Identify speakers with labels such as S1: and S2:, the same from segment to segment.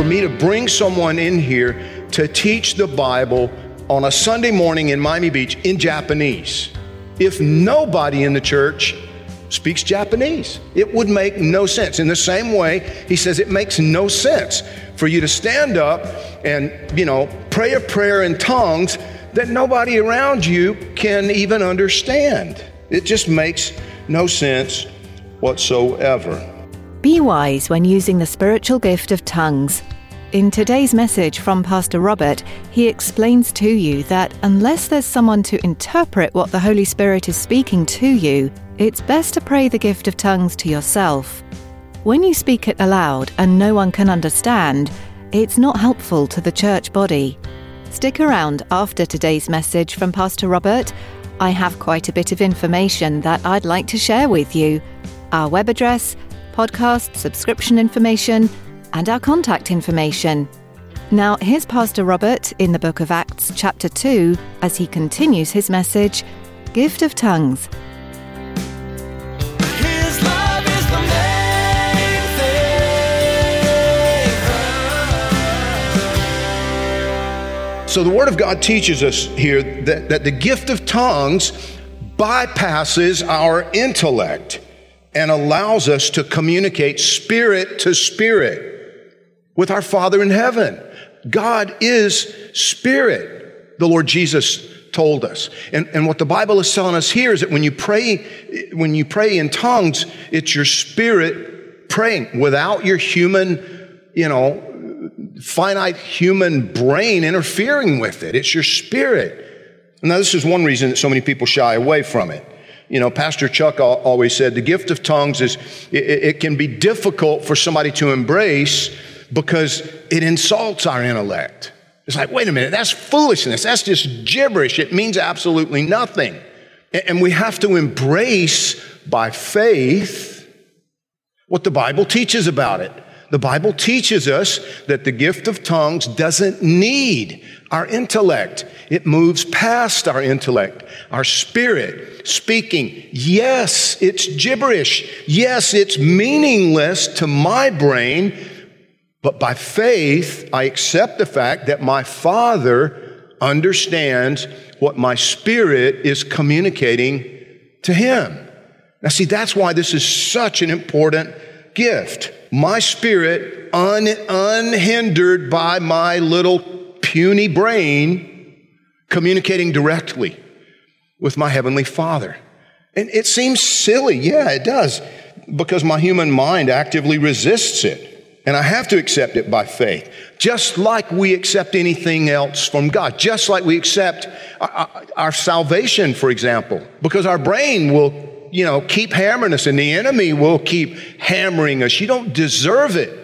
S1: For me to bring someone in here to teach the Bible on a Sunday morning in Miami Beach in Japanese. If nobody in the church speaks Japanese, it would make no sense. In the same way, he says it makes no sense for you to stand up and, you know, pray a prayer in tongues that nobody around you can even understand. It just makes no sense whatsoever.
S2: Be wise when using the spiritual gift of tongues. In today's message from Pastor Robert, he explains to you that unless there's someone to interpret what the Holy Spirit is speaking to you, it's best to pray the gift of tongues to yourself. When you speak it aloud and no one can understand, it's not helpful to the church body. Stick around after today's message from Pastor Robert. I have quite a bit of information that I'd like to share with you. Our web address, podcast subscription information, and our contact information. Now, here's Pastor Robert in the book of Acts, chapter 2, as he continues his message Gift of Tongues.
S3: His love is the main thing.
S1: So the Word of God teaches us here that, that the gift of tongues bypasses our intellect and allows us to communicate spirit to spirit with our Father in heaven. God is spirit, the Lord Jesus told us. And, and what the Bible is telling us here is that when you pray, when you pray in tongues, it's your spirit praying without your human, you know, finite human brain interfering with it. It's your spirit. Now, this is one reason that so many people shy away from it. You know, Pastor Chuck always said the gift of tongues is, it, it can be difficult for somebody to embrace because it insults our intellect. It's like, wait a minute, that's foolishness. That's just gibberish. It means absolutely nothing. And we have to embrace by faith what the Bible teaches about it. The Bible teaches us that the gift of tongues doesn't need our intellect. It moves past our intellect, our spirit speaking. Yes, it's gibberish. Yes, it's meaningless to my brain, but by faith, I accept the fact that my Father understands what my spirit is communicating to Him. Now, see, that's why this is such an important gift. My spirit, un- unhindered by my little puny brain, communicating directly with my Heavenly Father. And it seems silly. Yeah, it does. Because my human mind actively resists it. And I have to accept it by faith. Just like we accept anything else from God. Just like we accept our, our- our salvation, for example. Because our brain will, you know, keep hammering us and the enemy will keep hammering us. You don't deserve it.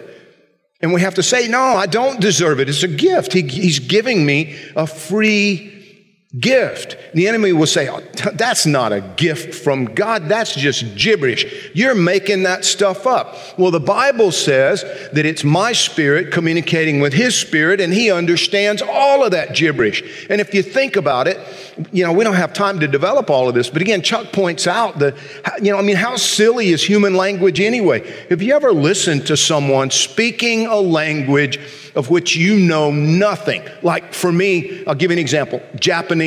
S1: And we have to say, no, I don't deserve it. It's a gift. He, he's giving me a free gift. The enemy will say, oh, that's not a gift from God. That's just gibberish. You're making that stuff up. Well, the Bible says that it's my spirit communicating with his spirit and he understands all of that gibberish. And if you think about it, you know, we don't have time to develop all of this, but again, Chuck points out that, you know, I mean, how silly is human language anyway? Have you ever listened to someone speaking a language of which you know nothing? Like for me, I'll give you an example Japanese.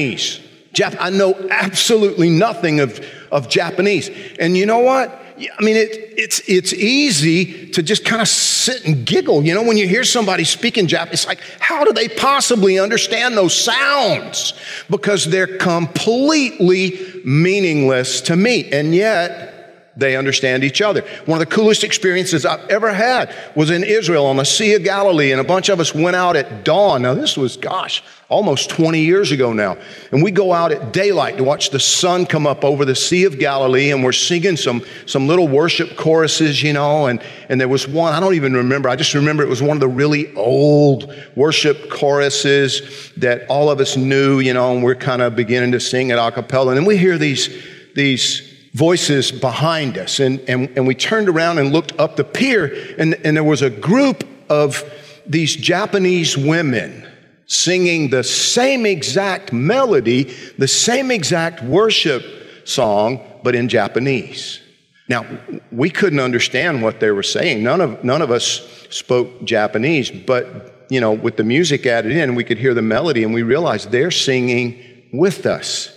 S1: Jap- I know absolutely nothing of, of Japanese. And you know what? I mean, it, it's, it's easy to just kind of sit and giggle. You know, when you hear somebody speaking Japanese, it's like, how do they possibly understand those sounds? Because they're completely meaningless to me. And yet, they understand each other. One of the coolest experiences I've ever had was in Israel on the Sea of Galilee, and a bunch of us went out at dawn. Now, this was, gosh, almost 20 years ago now. And we go out at daylight to watch the sun come up over the Sea of Galilee, and we're singing some, some little worship choruses, you know. And, and there was one, I don't even remember, I just remember it was one of the really old worship choruses that all of us knew, you know, and we're kind of beginning to sing it a cappella. And then we hear these, these voices behind us. And, and, and we turned around and looked up the pier, and, and there was a group of these Japanese women singing the same exact melody, the same exact worship song, but in Japanese. Now, we couldn't understand what they were saying. None of, none of us spoke Japanese, but, you know, with the music added in, we could hear the melody and we realized they're singing with us.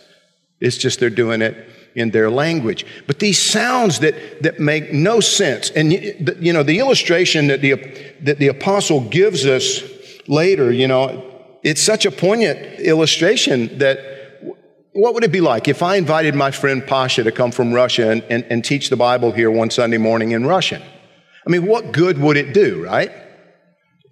S1: It's just they're doing it in their language. But these sounds that, that make no sense. And, you know, the illustration that the, that the apostle gives us later, you know, it's such a poignant illustration that what would it be like if I invited my friend Pasha to come from Russia and, and, and teach the Bible here one Sunday morning in Russian? I mean, what good would it do, right?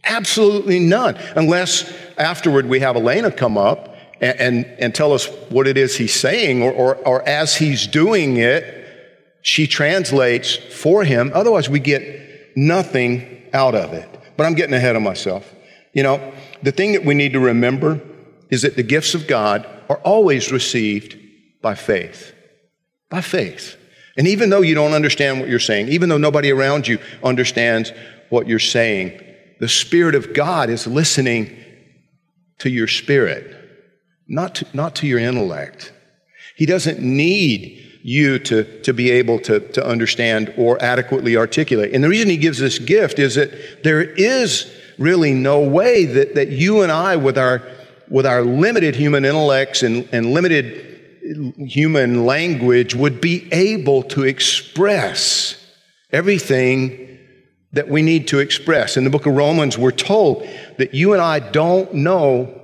S1: Absolutely none. Unless afterward we have Elena come up and, and, and tell us what it is he's saying, or, or, or as he's doing it, she translates for him. Otherwise, we get nothing out of it. But I'm getting ahead of myself. You know, the thing that we need to remember is that the gifts of God are always received by faith. By faith. And even though you don't understand what you're saying, even though nobody around you understands what you're saying, the Spirit of God is listening to your spirit, not to, not to your intellect. He doesn't need you to, to be able to, to understand or adequately articulate. And the reason he gives this gift is that there is really no way that, that you and I, with our, with our limited human intellects and, and limited human language, would be able to express everything that we need to express. In the book of Romans, we're told that you and I don't know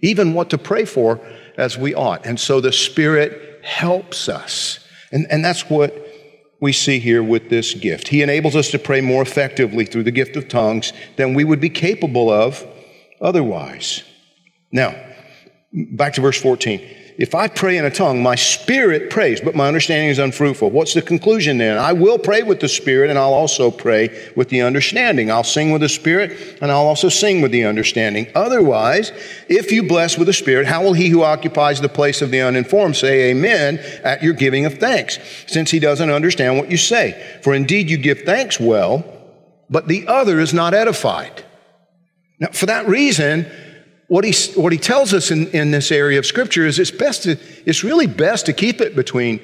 S1: even what to pray for as we ought. And so the Spirit helps us. And, and that's what we see here with this gift. He enables us to pray more effectively through the gift of tongues than we would be capable of otherwise. Now, back to verse 14. If I pray in a tongue, my spirit prays, but my understanding is unfruitful. What's the conclusion then? I will pray with the spirit, and I'll also pray with the understanding. I'll sing with the spirit, and I'll also sing with the understanding. Otherwise, if you bless with the spirit, how will he who occupies the place of the uninformed say amen at your giving of thanks, since he doesn't understand what you say? For indeed you give thanks well, but the other is not edified. Now, for that reason, what he, what he tells us in, in this area of scripture is it's best to, it's really best to keep it between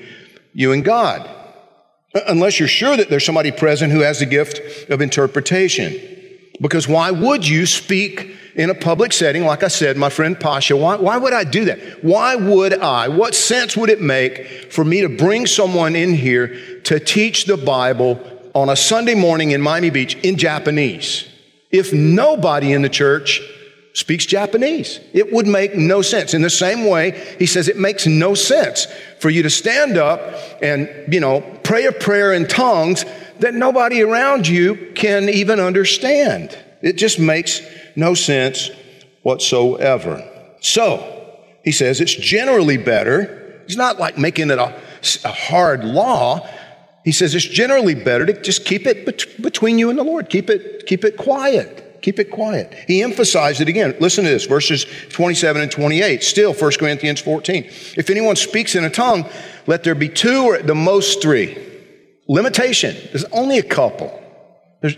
S1: you and God. Unless you're sure that there's somebody present who has the gift of interpretation. Because why would you speak in a public setting, like I said, my friend Pasha, why, why would I do that? Why would I? What sense would it make for me to bring someone in here to teach the Bible on a Sunday morning in Miami Beach in Japanese? If nobody in the church speaks Japanese. It would make no sense. In the same way, he says it makes no sense for you to stand up and, you know, pray a prayer in tongues that nobody around you can even understand. It just makes no sense whatsoever. So, he says it's generally better. He's not like making it a, a hard law. He says it's generally better to just keep it bet- between you and the Lord. Keep it, keep it quiet. Keep it quiet. He emphasized it again. Listen to this, verses 27 and 28. Still, 1 Corinthians 14. If anyone speaks in a tongue, let there be two or at the most three. Limitation. There's only a couple. There's,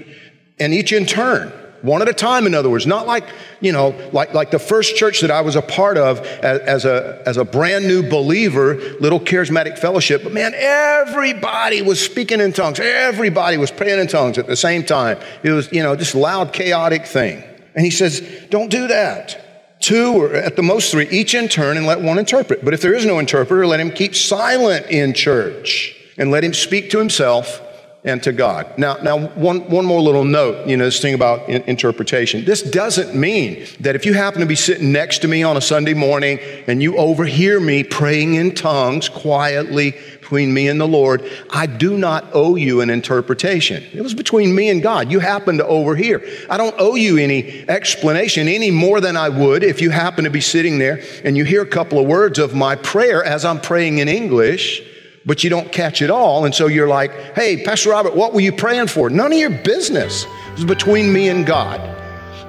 S1: and each in turn. One at a time, in other words, not like, you know, like, like the first church that I was a part of as, as, a, as a brand new believer, little charismatic fellowship. But man, everybody was speaking in tongues. Everybody was praying in tongues at the same time. It was, you know, this loud, chaotic thing. And he says, don't do that. Two or at the most three, each in turn, and let one interpret. But if there is no interpreter, let him keep silent in church and let him speak to himself and to God. Now, now one, one more little note, you know, this thing about in- interpretation. This doesn't mean that if you happen to be sitting next to me on a Sunday morning and you overhear me praying in tongues quietly between me and the Lord. I do not owe you an interpretation. It was between me and God. You happen to overhear. I don't owe you any explanation any more than I would if you happen to be sitting there and you hear a couple of words of my prayer as I'm praying in English but you don't catch it all. And so you're like, hey, Pastor Robert, what were you praying for? None of your business. It was between me and God.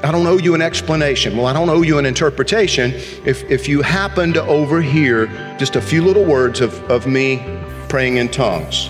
S1: I don't owe you an explanation. Well, I don't owe you an interpretation if, if you happen to overhear just a few little words of, of me praying in tongues.